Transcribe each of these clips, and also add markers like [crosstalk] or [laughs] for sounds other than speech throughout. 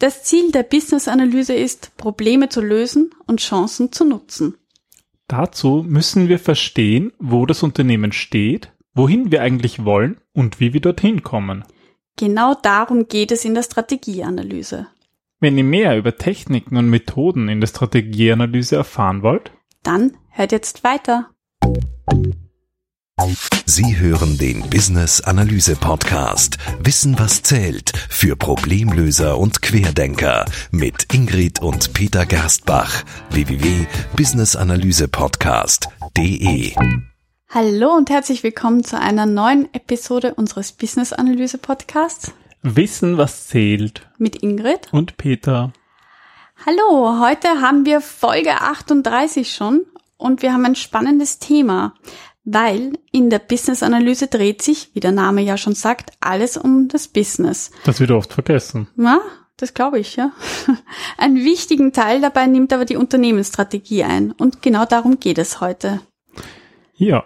Das Ziel der Business-Analyse ist, Probleme zu lösen und Chancen zu nutzen. Dazu müssen wir verstehen, wo das Unternehmen steht, wohin wir eigentlich wollen und wie wir dorthin kommen. Genau darum geht es in der Strategieanalyse. Wenn ihr mehr über Techniken und Methoden in der Strategieanalyse erfahren wollt, Dann hört jetzt weiter. Sie hören den Business Analyse Podcast Wissen was zählt für Problemlöser und Querdenker mit Ingrid und Peter Gerstbach www.businessanalysepodcast.de Hallo und herzlich willkommen zu einer neuen Episode unseres Business-Analyse Podcasts Wissen, was zählt. mit Ingrid. Und Peter. Hallo, heute haben wir Folge 38 schon und wir haben ein spannendes Thema, weil in der Business-Analyse dreht sich, wie der Name ja schon sagt, alles um das Business. Das wird oft vergessen. Na, das glaube ich, ja. [laughs] Einen wichtigen Teil dabei nimmt aber die Unternehmensstrategie ein und genau darum geht es heute. Ja.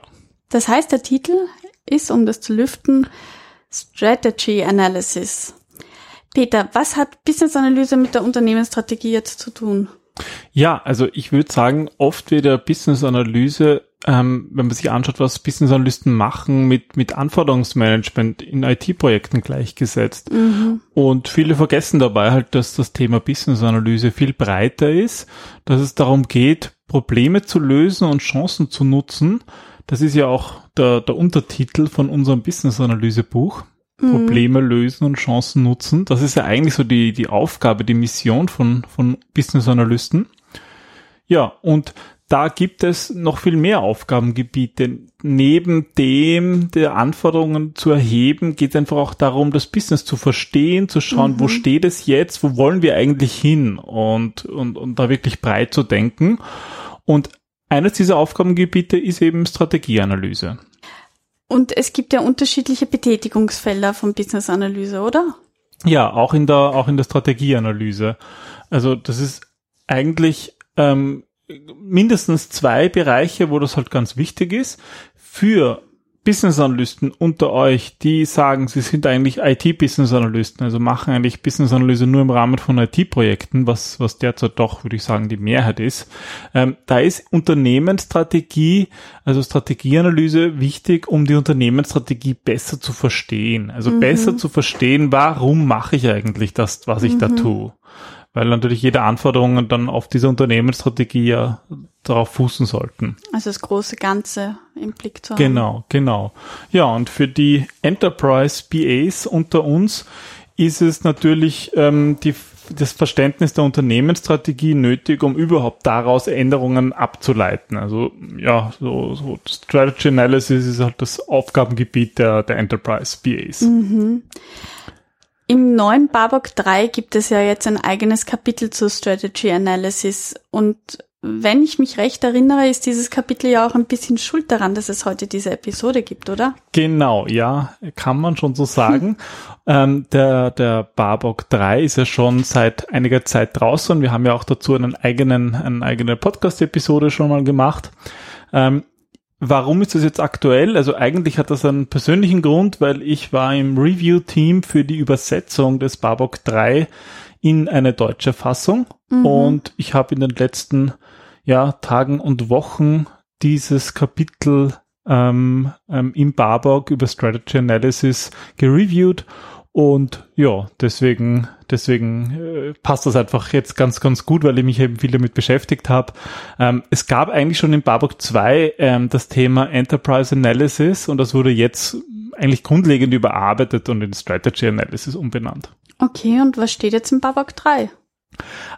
Das heißt, der Titel ist, um das zu lüften, Strategy Analysis. Peter, was hat Business Analyse mit der Unternehmensstrategie jetzt zu tun? Ja, also ich würde sagen, oft wird der Business-Analyse, ähm, wenn man sich anschaut, was Business-Analysten machen, mit, mit Anforderungsmanagement in IT-Projekten gleichgesetzt. Und viele vergessen dabei halt, dass das Thema Business-Analyse viel breiter ist, dass es darum geht, Probleme zu lösen und Chancen zu nutzen. Das ist ja auch der, der Untertitel von unserem Business-Analyse-Buch. Probleme lösen und Chancen nutzen. Das ist ja eigentlich so die, die Aufgabe, die Mission von, von Business-Analysten. Ja, und da gibt es noch viel mehr Aufgabengebiete. Neben dem der Anforderungen zu erheben, geht es einfach auch darum, das Business zu verstehen, zu schauen, wo steht es jetzt, wo wollen wir eigentlich hin und, und, und da wirklich breit zu denken. Und eines dieser Aufgabengebiete ist eben Strategieanalyse. Und es gibt ja unterschiedliche Betätigungsfelder von Business Analyse, oder? Ja, auch in der, auch in der Strategieanalyse. Also das ist eigentlich ähm, mindestens zwei Bereiche, wo das halt ganz wichtig ist. Für Business-Analysten unter euch, die sagen, sie sind eigentlich IT-Business-Analysten, also machen eigentlich Business-Analyse nur im Rahmen von IT-Projekten, was, was derzeit doch, würde ich sagen, die Mehrheit ist. Ähm, da ist Unternehmensstrategie, also Strategieanalyse wichtig, um die Unternehmensstrategie besser zu verstehen. Also besser zu verstehen, warum mache ich eigentlich das, was ich da tue. Weil natürlich jede Anforderungen dann auf diese Unternehmensstrategie ja darauf fußen sollten. Also das große Ganze im Blick zu haben. Genau, genau. Ja, und für die Enterprise BAs unter uns ist es natürlich ähm, die, das Verständnis der Unternehmensstrategie nötig, um überhaupt daraus Änderungen abzuleiten. Also ja, so, so Strategy Analysis ist halt das Aufgabengebiet der, der Enterprise BAs. Im neuen Barbock 3 gibt es ja jetzt ein eigenes Kapitel zur Strategy Analysis und wenn ich mich recht erinnere, ist dieses Kapitel ja auch ein bisschen schuld daran, dass es heute diese Episode gibt, oder? Genau, ja, kann man schon so sagen. [laughs] ähm, der, der Barbock 3 ist ja schon seit einiger Zeit draußen. Wir haben ja auch dazu einen eigenen, eine eigene Podcast-Episode schon mal gemacht. Ähm, warum ist das jetzt aktuell? Also eigentlich hat das einen persönlichen Grund, weil ich war im Review-Team für die Übersetzung des Barbock 3 in eine deutsche Fassung. Und ich habe in den letzten ja, Tagen und Wochen dieses Kapitel ähm, ähm, im Barbock über Strategy Analysis gereviewt und ja, deswegen, deswegen äh, passt das einfach jetzt ganz, ganz gut, weil ich mich eben viel damit beschäftigt habe. Ähm, es gab eigentlich schon im Barbock 2 ähm, das Thema Enterprise Analysis und das wurde jetzt eigentlich grundlegend überarbeitet und in Strategy Analysis umbenannt. Okay, und was steht jetzt im Barbock 3?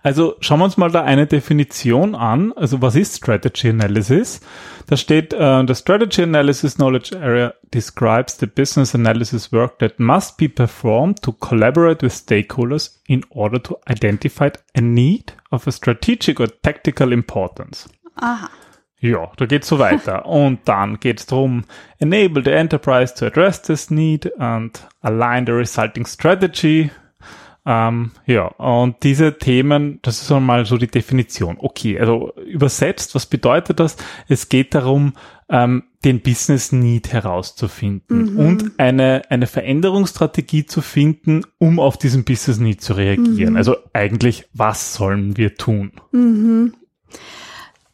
Also schauen wir uns mal da eine Definition an. Also was ist Strategy Analysis? Da steht, uh, the Strategy Analysis Knowledge Area describes the business analysis work that must be performed to collaborate with stakeholders in order to identify a need of a strategic or tactical importance. Aha. Ja, da geht's so weiter. [laughs] Und dann geht's drum, enable the enterprise to address this need and align the resulting strategy. Ähm, ja, und diese Themen, das ist einmal so die Definition. Okay, also übersetzt, was bedeutet das? Es geht darum, ähm, den Business Need herauszufinden mhm. und eine, eine Veränderungsstrategie zu finden, um auf diesen Business Need zu reagieren. Mhm. Also eigentlich, was sollen wir tun? Mhm.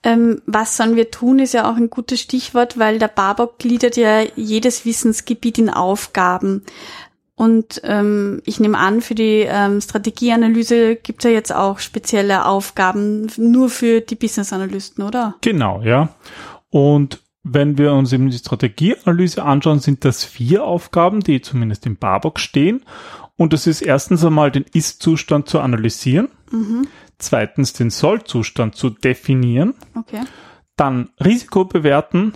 Ähm, was sollen wir tun, ist ja auch ein gutes Stichwort, weil der Barbock gliedert ja jedes Wissensgebiet in Aufgaben. Und ähm, ich nehme an, für die ähm, Strategieanalyse gibt es ja jetzt auch spezielle Aufgaben nur für die Business-Analysten, oder? Genau, ja. Und wenn wir uns eben die Strategieanalyse anschauen, sind das vier Aufgaben, die zumindest im Barbock stehen. Und das ist erstens einmal den Ist-Zustand zu analysieren, mhm. zweitens den Soll-Zustand zu definieren, okay. dann Risiko bewerten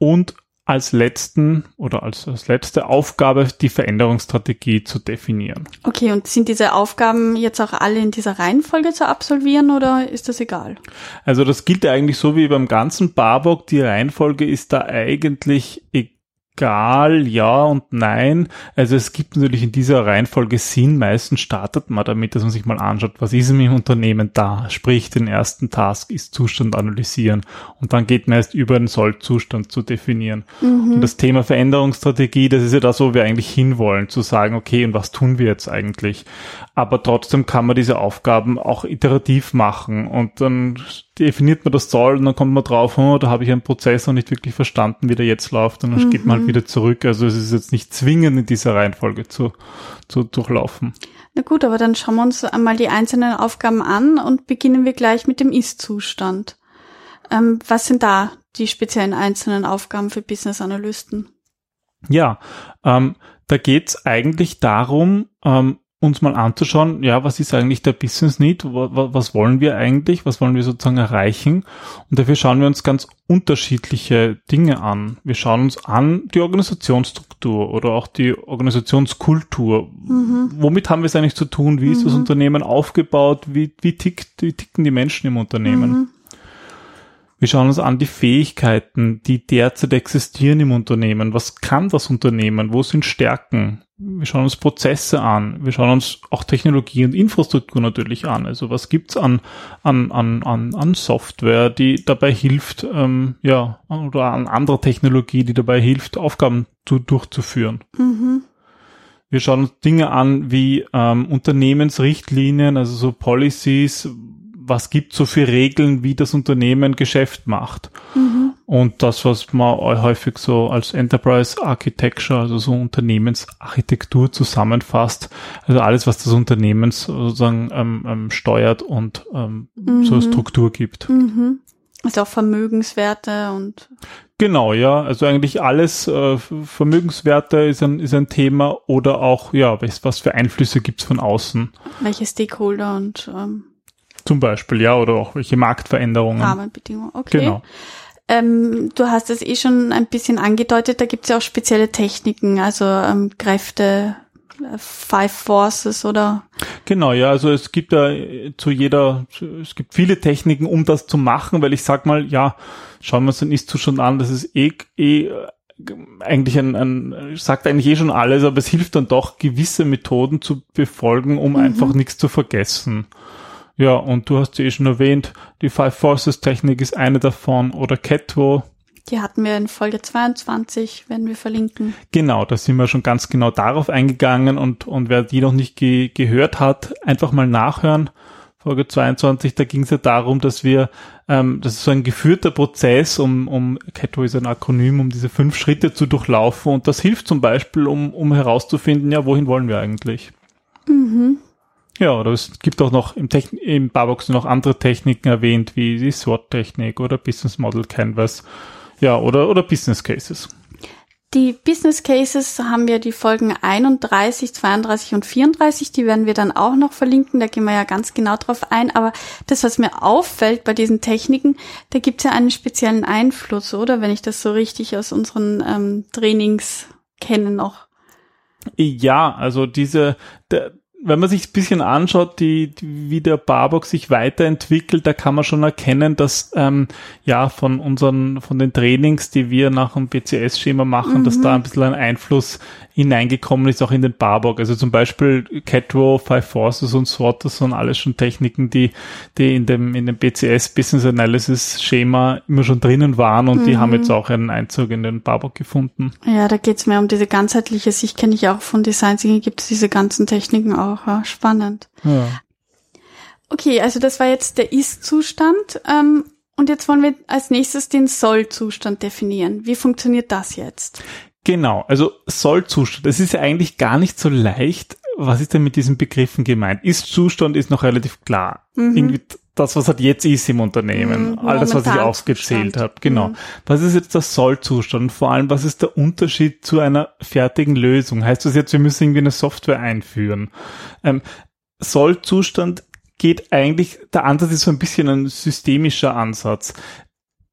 und als letzten oder als, als letzte Aufgabe die Veränderungsstrategie zu definieren. Okay, und sind diese Aufgaben jetzt auch alle in dieser Reihenfolge zu absolvieren oder ist das egal? Also das gilt eigentlich so wie beim ganzen Barbock. Die Reihenfolge ist da eigentlich egal egal, ja und nein. Also es gibt natürlich in dieser Reihenfolge Sinn. Meistens startet man damit, dass man sich mal anschaut, was ist im Unternehmen da. Sprich, den ersten Task ist Zustand analysieren und dann geht man erst über den Soll-Zustand zu definieren. Mhm. Und das Thema Veränderungsstrategie, das ist ja das, wo wir eigentlich hinwollen, zu sagen, okay, und was tun wir jetzt eigentlich? Aber trotzdem kann man diese Aufgaben auch iterativ machen und dann definiert man das Soll und dann kommt man drauf, oh, da habe ich einen Prozess noch nicht wirklich verstanden, wie der jetzt läuft und dann mhm. geht man halt wieder zurück. Also es ist jetzt nicht zwingend in dieser Reihenfolge zu, zu durchlaufen. Na gut, aber dann schauen wir uns einmal die einzelnen Aufgaben an und beginnen wir gleich mit dem Ist-Zustand. Ähm, was sind da die speziellen einzelnen Aufgaben für Business-Analysten? Ja, ähm, da geht's eigentlich darum, ähm, uns mal anzuschauen, ja, was ist eigentlich der Business Need, was wollen wir eigentlich, was wollen wir sozusagen erreichen. Und dafür schauen wir uns ganz unterschiedliche Dinge an. Wir schauen uns an die Organisationsstruktur oder auch die Organisationskultur. Mhm. Womit haben wir es eigentlich zu tun? Wie mhm. ist das mhm. Unternehmen aufgebaut? Wie, wie, tickt, wie ticken die Menschen im Unternehmen? Mhm. Wir schauen uns an die Fähigkeiten, die derzeit existieren im Unternehmen. Was kann das Unternehmen? Wo sind Stärken? Wir schauen uns Prozesse an. Wir schauen uns auch Technologie und Infrastruktur natürlich an. Also was gibt's an, an, an, an, an Software, die dabei hilft, ähm, ja, oder an anderer Technologie, die dabei hilft, Aufgaben zu, durchzuführen. Mhm. Wir schauen uns Dinge an wie ähm, Unternehmensrichtlinien, also so Policies, was gibt so für Regeln, wie das Unternehmen Geschäft macht. Mhm. Und das, was man häufig so als Enterprise Architecture, also so Unternehmensarchitektur zusammenfasst. Also alles, was das Unternehmen sozusagen ähm, ähm, steuert und ähm, mhm. so Struktur gibt. Mhm. Also auch Vermögenswerte und Genau, ja. Also eigentlich alles äh, Vermögenswerte ist ein, ist ein Thema oder auch, ja, was, was für Einflüsse gibt's von außen. Welche Stakeholder und ähm, zum Beispiel, ja, oder auch welche Marktveränderungen. Rahmenbedingungen, okay. Genau. Ähm, du hast es eh schon ein bisschen angedeutet, da gibt es ja auch spezielle Techniken, also ähm, Kräfte, äh, Five Forces oder? Genau, ja, also es gibt ja zu jeder, es gibt viele Techniken, um das zu machen, weil ich sag mal, ja, schauen wir uns den Ist-Zustand an, das ist eh, eh eigentlich ein, ein, sagt eigentlich eh schon alles, aber es hilft dann doch, gewisse Methoden zu befolgen, um mhm. einfach nichts zu vergessen. Ja, und du hast sie eh schon erwähnt, die Five Forces Technik ist eine davon oder Ketwo. Die hatten wir in Folge 22, wenn wir verlinken. Genau, da sind wir schon ganz genau darauf eingegangen und, und wer die noch nicht ge gehört hat, einfach mal nachhören. Folge 22, da ging es ja darum, dass wir, ähm, das ist so ein geführter Prozess, um, um Ketwo ist ein Akronym, um diese fünf Schritte zu durchlaufen und das hilft zum Beispiel, um, um herauszufinden, ja, wohin wollen wir eigentlich? Mhm. Ja, oder es gibt auch noch im, Techn im Barbox noch andere Techniken erwähnt, wie die SWOT-Technik oder Business Model Canvas. Ja, oder, oder Business Cases. Die Business Cases haben wir die Folgen 31, 32 und 34, die werden wir dann auch noch verlinken, da gehen wir ja ganz genau drauf ein. Aber das, was mir auffällt bei diesen Techniken, da gibt es ja einen speziellen Einfluss, oder? Wenn ich das so richtig aus unseren ähm, Trainings kenne noch. Ja, also diese, der, wenn man sich ein bisschen anschaut, die, die, wie der Barbock sich weiterentwickelt, da kann man schon erkennen, dass ähm, ja von unseren, von den Trainings, die wir nach dem BCS-Schema machen, mhm. dass da ein bisschen ein Einfluss hineingekommen ist, auch in den Barbock. Also zum Beispiel Catrow, Five Forces und SWOT, das sind alles schon Techniken, die, die in dem, in dem BCS Business Analysis Schema immer schon drinnen waren und mhm. die haben jetzt auch einen Einzug in den Barbock gefunden. Ja, da geht's mehr um diese ganzheitliche Sicht, kenne ich auch von Design Thinking, gibt es diese ganzen Techniken auch auch. Spannend. Ja. Okay, also das war jetzt der Ist-Zustand. Ähm, und jetzt wollen wir als nächstes den Soll-Zustand definieren. Wie funktioniert das jetzt? Genau, also Soll-Zustand. Das ist ja eigentlich gar nicht so leicht. Was ist denn mit diesen Begriffen gemeint? Ist-Zustand ist noch relativ klar. Mhm. Irgendwie das, was halt jetzt ist im Unternehmen. Mhm, All das, was ich aufgezählt habe. Genau. Mhm. Was ist jetzt der Soll-Zustand? Vor allem, was ist der Unterschied zu einer fertigen Lösung? Heißt das jetzt, wir müssen irgendwie eine Software einführen? Ähm, Soll-Zustand geht eigentlich, der Ansatz ist so ein bisschen ein systemischer Ansatz.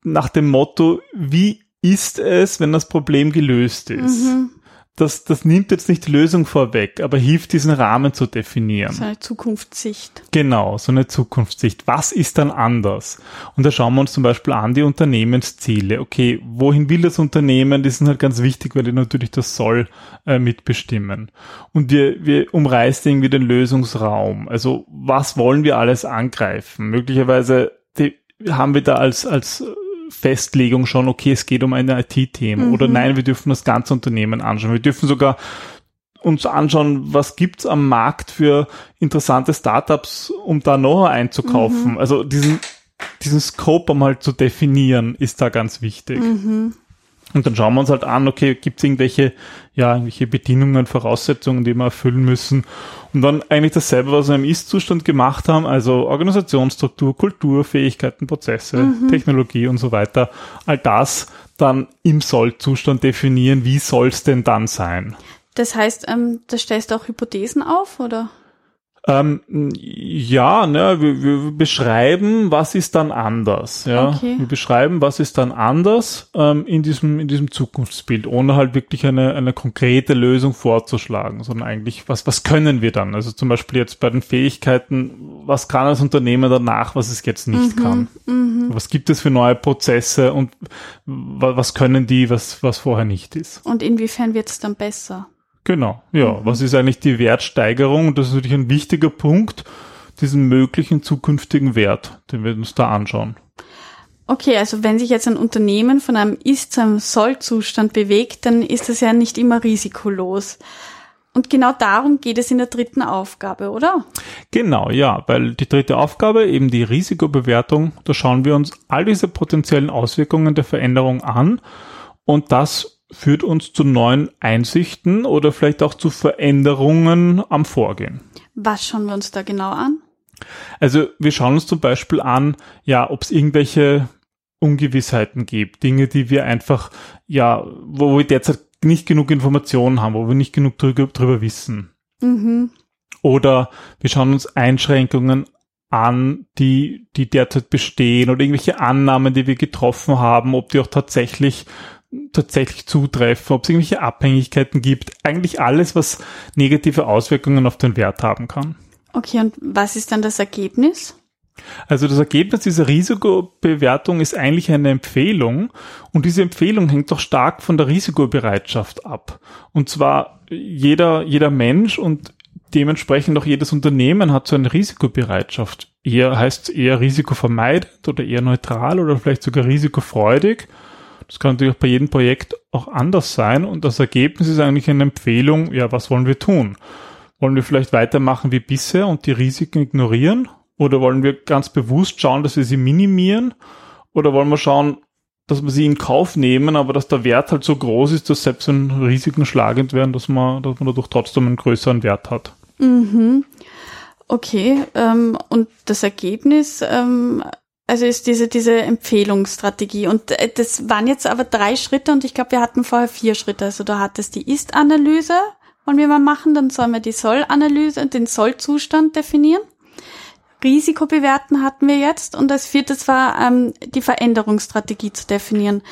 Nach dem Motto, wie ist es, wenn das Problem gelöst ist? Mhm das, das nimmt jetzt nicht die Lösung vorweg, aber hilft diesen Rahmen zu definieren. So eine Zukunftssicht. Genau, so eine Zukunftssicht. Was ist dann anders? Und da schauen wir uns zum Beispiel an die Unternehmensziele. Okay, wohin will das Unternehmen? Die sind halt ganz wichtig, weil die natürlich das Soll äh, mitbestimmen. Und wir, wir umreißen irgendwie den Lösungsraum. Also was wollen wir alles angreifen? Möglicherweise die, haben wir da als, als Festlegung schon, okay, es geht um ein IT-Thema mhm. oder nein, wir dürfen das ganze Unternehmen anschauen. Wir dürfen sogar uns anschauen, was gibt's am Markt für interessante Startups, um da Know-how einzukaufen. Mhm. Also diesen, diesen Scope einmal zu definieren, ist da ganz wichtig. Mhm. Und dann schauen wir uns halt an, okay, gibt es irgendwelche, ja, irgendwelche Bedingungen, Voraussetzungen, die wir erfüllen müssen. Und dann eigentlich dasselbe, was wir im Ist-Zustand gemacht haben, also Organisationsstruktur, Kultur, Fähigkeiten, Prozesse, mhm. Technologie und so weiter. All das dann im Soll-Zustand definieren, wie soll es denn dann sein? Das heißt, ähm, da stellst du auch Hypothesen auf, oder? Ähm, ja, ne, wir, wir beschreiben, was ist dann anders. Ja, okay. wir beschreiben, was ist dann anders ähm, in diesem in diesem Zukunftsbild, ohne halt wirklich eine eine konkrete Lösung vorzuschlagen, sondern eigentlich was was können wir dann? Also zum Beispiel jetzt bei den Fähigkeiten, was kann das Unternehmen danach, was es jetzt nicht mhm, kann? Mhm. Was gibt es für neue Prozesse und was können die, was was vorher nicht ist? Und inwiefern wird es dann besser? Genau, ja. Mhm. Was ist eigentlich die Wertsteigerung? das ist natürlich ein wichtiger Punkt, diesen möglichen zukünftigen Wert, den wir uns da anschauen. Okay, also wenn sich jetzt ein Unternehmen von einem Ist zu einem Soll-Zustand bewegt, dann ist das ja nicht immer risikolos. Und genau darum geht es in der dritten Aufgabe, oder? Genau, ja, weil die dritte Aufgabe, eben die Risikobewertung, da schauen wir uns all diese potenziellen Auswirkungen der Veränderung an und das führt uns zu neuen Einsichten oder vielleicht auch zu Veränderungen am Vorgehen. Was schauen wir uns da genau an? Also wir schauen uns zum Beispiel an, ja, ob es irgendwelche Ungewissheiten gibt, Dinge, die wir einfach, ja, wo wir derzeit nicht genug Informationen haben, wo wir nicht genug drüber, drüber wissen. Mhm. Oder wir schauen uns Einschränkungen an, die, die derzeit bestehen oder irgendwelche Annahmen, die wir getroffen haben, ob die auch tatsächlich tatsächlich zutreffen, ob es irgendwelche Abhängigkeiten gibt. Eigentlich alles, was negative Auswirkungen auf den Wert haben kann. Okay, und was ist dann das Ergebnis? Also das Ergebnis dieser Risikobewertung ist eigentlich eine Empfehlung und diese Empfehlung hängt doch stark von der Risikobereitschaft ab. Und zwar jeder, jeder Mensch und dementsprechend auch jedes Unternehmen hat so eine Risikobereitschaft. Eher heißt eher risikovermeidend oder eher neutral oder vielleicht sogar risikofreudig. Das kann natürlich bei jedem Projekt auch anders sein und das Ergebnis ist eigentlich eine Empfehlung, ja, was wollen wir tun? Wollen wir vielleicht weitermachen wie bisher und die Risiken ignorieren? Oder wollen wir ganz bewusst schauen, dass wir sie minimieren? Oder wollen wir schauen, dass wir sie in Kauf nehmen, aber dass der Wert halt so groß ist, dass selbst wenn Risiken schlagend werden, dass man, dass man dadurch trotzdem einen größeren Wert hat. Mhm. Okay, ähm, und das Ergebnis ähm, also ist diese, diese Empfehlungsstrategie. Und äh, das waren jetzt aber drei Schritte und ich glaube, wir hatten vorher vier Schritte. Also du hattest die Ist-Analyse, wollen wir mal machen, dann sollen wir die Soll-Analyse, den Soll-Zustand definieren. Risiko bewerten hatten wir jetzt und als viertes war ähm, die Veränderungsstrategie zu definieren.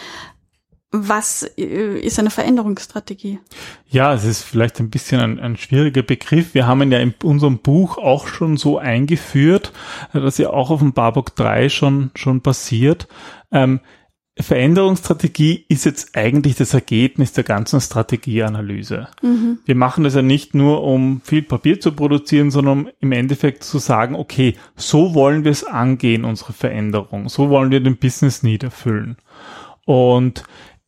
Was äh, ist eine Veränderungsstrategie? Ja, es ist vielleicht ein bisschen ein, ein, schwieriger Begriff. Wir haben ihn ja in unserem Buch auch schon so eingeführt, dass ja auch auf dem Barbock 3 schon, schon passiert. Ähm, Veränderungsstrategie ist jetzt eigentlich das Ergebnis der ganzen Strategieanalyse. Mhm. Wir machen das ja nicht nur, um viel Papier zu produzieren, sondern um im Endeffekt zu sagen, okay, so wollen wir es angehen, unsere Veränderung. So wollen wir den Business Need erfüllen. Und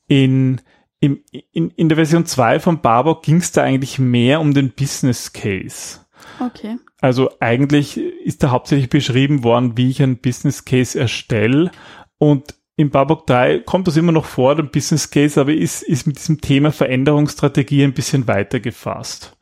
in, in, in, in der Version 2 von Barbock ging es da eigentlich mehr um den Business Case. Okay. Also eigentlich ist da hauptsächlich beschrieben worden, wie ich einen Business Case erstelle und im Babok 3 kommt das immer noch vor, der Business Case, aber ist, ist mit diesem Thema Veränderungsstrategie ein bisschen weiter gefasst.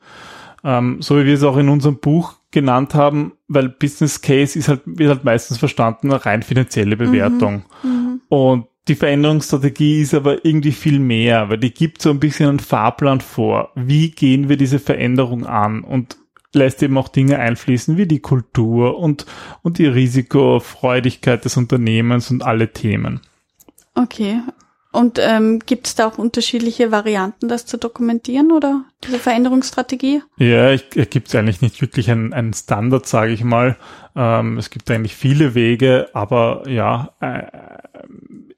Ähm, so wie wir es auch in unserem Buch genannt haben, weil Business Case ist halt, wird halt meistens verstanden, eine rein finanzielle Bewertung. Mhm. Mhm. Und die Veränderungsstrategie ist aber irgendwie viel mehr, weil die gibt so ein bisschen einen Fahrplan vor. Wie gehen wir diese Veränderung an? Und lässt eben auch Dinge einfließen wie die Kultur und, und die Risikofreudigkeit des Unternehmens und alle Themen. Okay. Und ähm, gibt es da auch unterschiedliche Varianten, das zu dokumentieren oder diese Veränderungsstrategie? Ja, ich, gibt es eigentlich nicht wirklich einen, einen Standard, sage ich mal. Ähm, es gibt eigentlich viele Wege, aber ja, äh,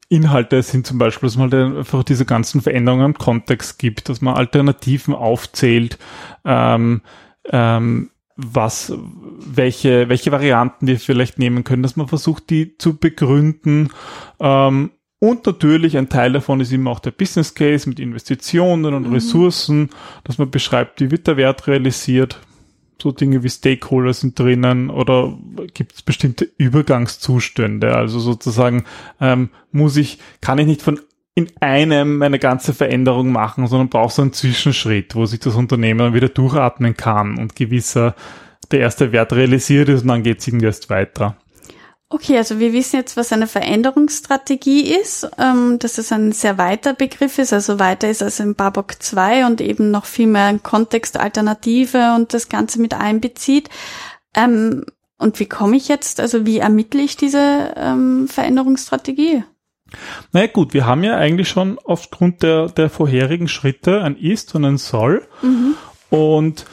Inhalte sind zum Beispiel, dass man einfach diese ganzen Veränderungen im Kontext gibt, dass man Alternativen aufzählt, ähm, ähm, was, welche, welche Varianten wir vielleicht nehmen können, dass man versucht, die zu begründen. Ähm, und natürlich ein Teil davon ist immer auch der Business Case mit Investitionen und mhm. Ressourcen, dass man beschreibt, wie wird der Wert realisiert. So Dinge wie Stakeholder sind drinnen oder gibt es bestimmte Übergangszustände. Also sozusagen ähm, muss ich, kann ich nicht von in einem eine ganze Veränderung machen, sondern braucht so einen Zwischenschritt, wo sich das Unternehmen dann wieder durchatmen kann und gewisser der erste Wert realisiert ist und dann geht es irgendwie erst weiter. Okay, also wir wissen jetzt, was eine Veränderungsstrategie ist, ähm, dass es ein sehr weiter Begriff ist, also weiter ist als im Babok 2 und eben noch viel mehr Kontext, Alternative und das Ganze mit einbezieht. Ähm, und wie komme ich jetzt, also wie ermittle ich diese ähm, Veränderungsstrategie? Naja gut, wir haben ja eigentlich schon aufgrund der, der vorherigen Schritte ein Ist und ein Soll. Mhm. Und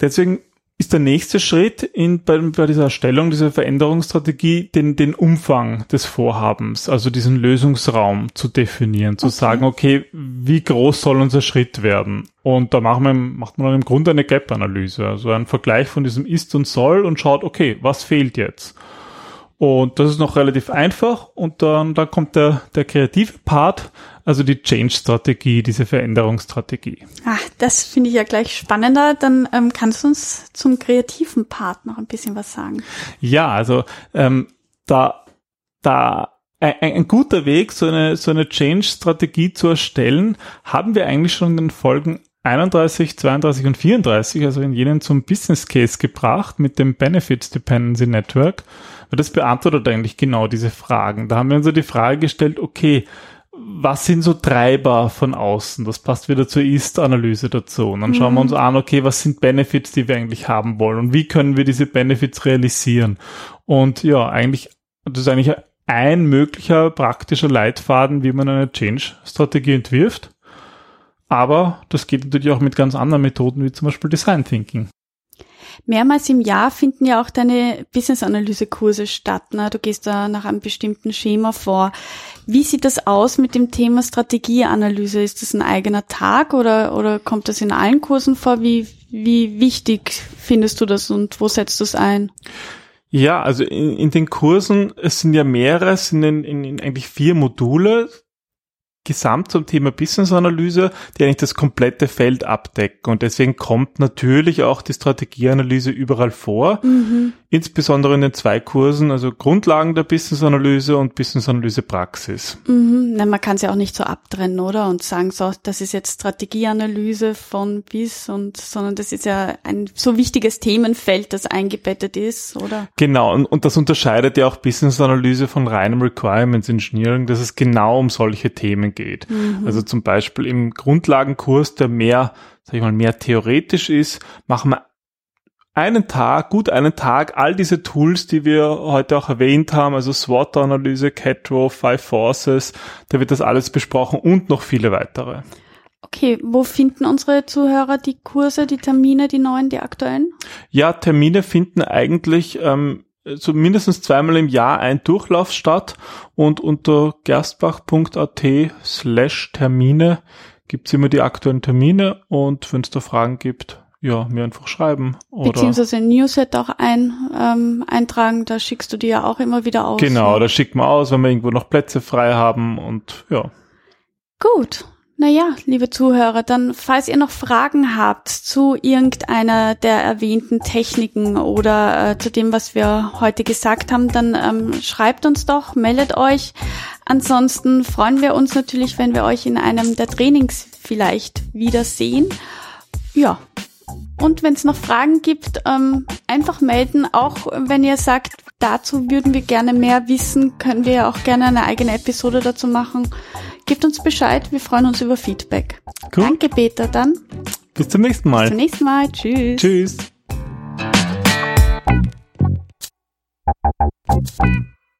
deswegen ist der nächste Schritt in, bei, bei dieser Erstellung dieser Veränderungsstrategie, den, den Umfang des Vorhabens, also diesen Lösungsraum zu definieren, zu okay. sagen, okay, wie groß soll unser Schritt werden? Und da machen wir, macht man dann im Grunde eine Gap-Analyse, also einen Vergleich von diesem Ist und Soll und schaut, okay, was fehlt jetzt? Und das ist noch relativ einfach. Und dann, dann kommt der, der kreative Part, also die Change-Strategie, diese Veränderungsstrategie. Ah, das finde ich ja gleich spannender. Dann ähm, kannst du uns zum kreativen Part noch ein bisschen was sagen. Ja, also ähm, da, da ein, ein guter Weg, so eine, so eine Change-Strategie zu erstellen, haben wir eigentlich schon in den Folgen 31, 32 und 34, also in jenen zum Business Case gebracht mit dem Benefits Dependency Network. Weil das beantwortet eigentlich genau diese Fragen. Da haben wir uns so die Frage gestellt, okay, was sind so Treiber von außen? Das passt wieder zur Ist-Analyse dazu. Und dann schauen wir uns mhm. an, okay, was sind Benefits, die wir eigentlich haben wollen? Und wie können wir diese Benefits realisieren? Und ja, eigentlich, das ist eigentlich ein möglicher praktischer Leitfaden, wie man eine Change-Strategie entwirft. Aber das geht natürlich auch mit ganz anderen Methoden, wie zum Beispiel Design Thinking. Mehrmals im Jahr finden ja auch deine Business-Analyse-Kurse statt. Ne? Du gehst da nach einem bestimmten Schema vor. Wie sieht das aus mit dem Thema Strategieanalyse? Ist das ein eigener Tag oder, oder kommt das in allen Kursen vor? Wie, wie wichtig findest du das und wo setzt du es ein? Ja, also in, in den Kursen, es sind ja mehrere, es sind in, in, in eigentlich vier Module gesamt zum Thema Business-Analyse, die eigentlich das komplette Feld abdecken. Und deswegen kommt natürlich auch die Strategieanalyse überall vor. Mhm. Insbesondere in den zwei Kursen, also Grundlagen der Business-Analyse und Business-Analyse-Praxis. Mhm. Na, man kann es ja auch nicht so abtrennen, oder? Und sagen so, das ist jetzt Strategieanalyse von bis und, sondern das ist ja ein so wichtiges Themenfeld, das eingebettet ist, oder? Genau. Und, und das unterscheidet ja auch Business-Analyse von reinem Requirements Engineering, dass es genau um solche Themen geht. Mhm. Also zum Beispiel im Grundlagenkurs, der mehr, sag ich mal, mehr theoretisch ist, machen wir einen Tag, gut einen Tag, all diese Tools, die wir heute auch erwähnt haben, also SWOT-Analyse, CATRO, Five Forces, da wird das alles besprochen und noch viele weitere. Okay, wo finden unsere Zuhörer die Kurse, die Termine, die neuen, die aktuellen? Ja, Termine finden eigentlich ähm, so mindestens zweimal im Jahr ein Durchlauf statt und unter gerstbach.at slash Termine gibt's immer die aktuellen Termine und wenn es da Fragen gibt, ja, mir einfach schreiben. Oder Beziehungsweise ein Newsletter auch ein, ähm, eintragen, da schickst du die ja auch immer wieder aus. Genau, ja. da schickt man aus, wenn wir irgendwo noch Plätze frei haben und ja. Gut, naja, liebe Zuhörer, dann falls ihr noch Fragen habt zu irgendeiner der erwähnten Techniken oder äh, zu dem, was wir heute gesagt haben, dann ähm, schreibt uns doch, meldet euch. Ansonsten freuen wir uns natürlich, wenn wir euch in einem der Trainings vielleicht wiedersehen. Ja. Und wenn es noch Fragen gibt, ähm, einfach melden. Auch wenn ihr sagt, dazu würden wir gerne mehr wissen, können wir auch gerne eine eigene Episode dazu machen. Gebt uns Bescheid, wir freuen uns über Feedback. Cool. Danke, Peter, dann. Bis zum nächsten Mal. Bis zum nächsten Mal. Tschüss. Tschüss.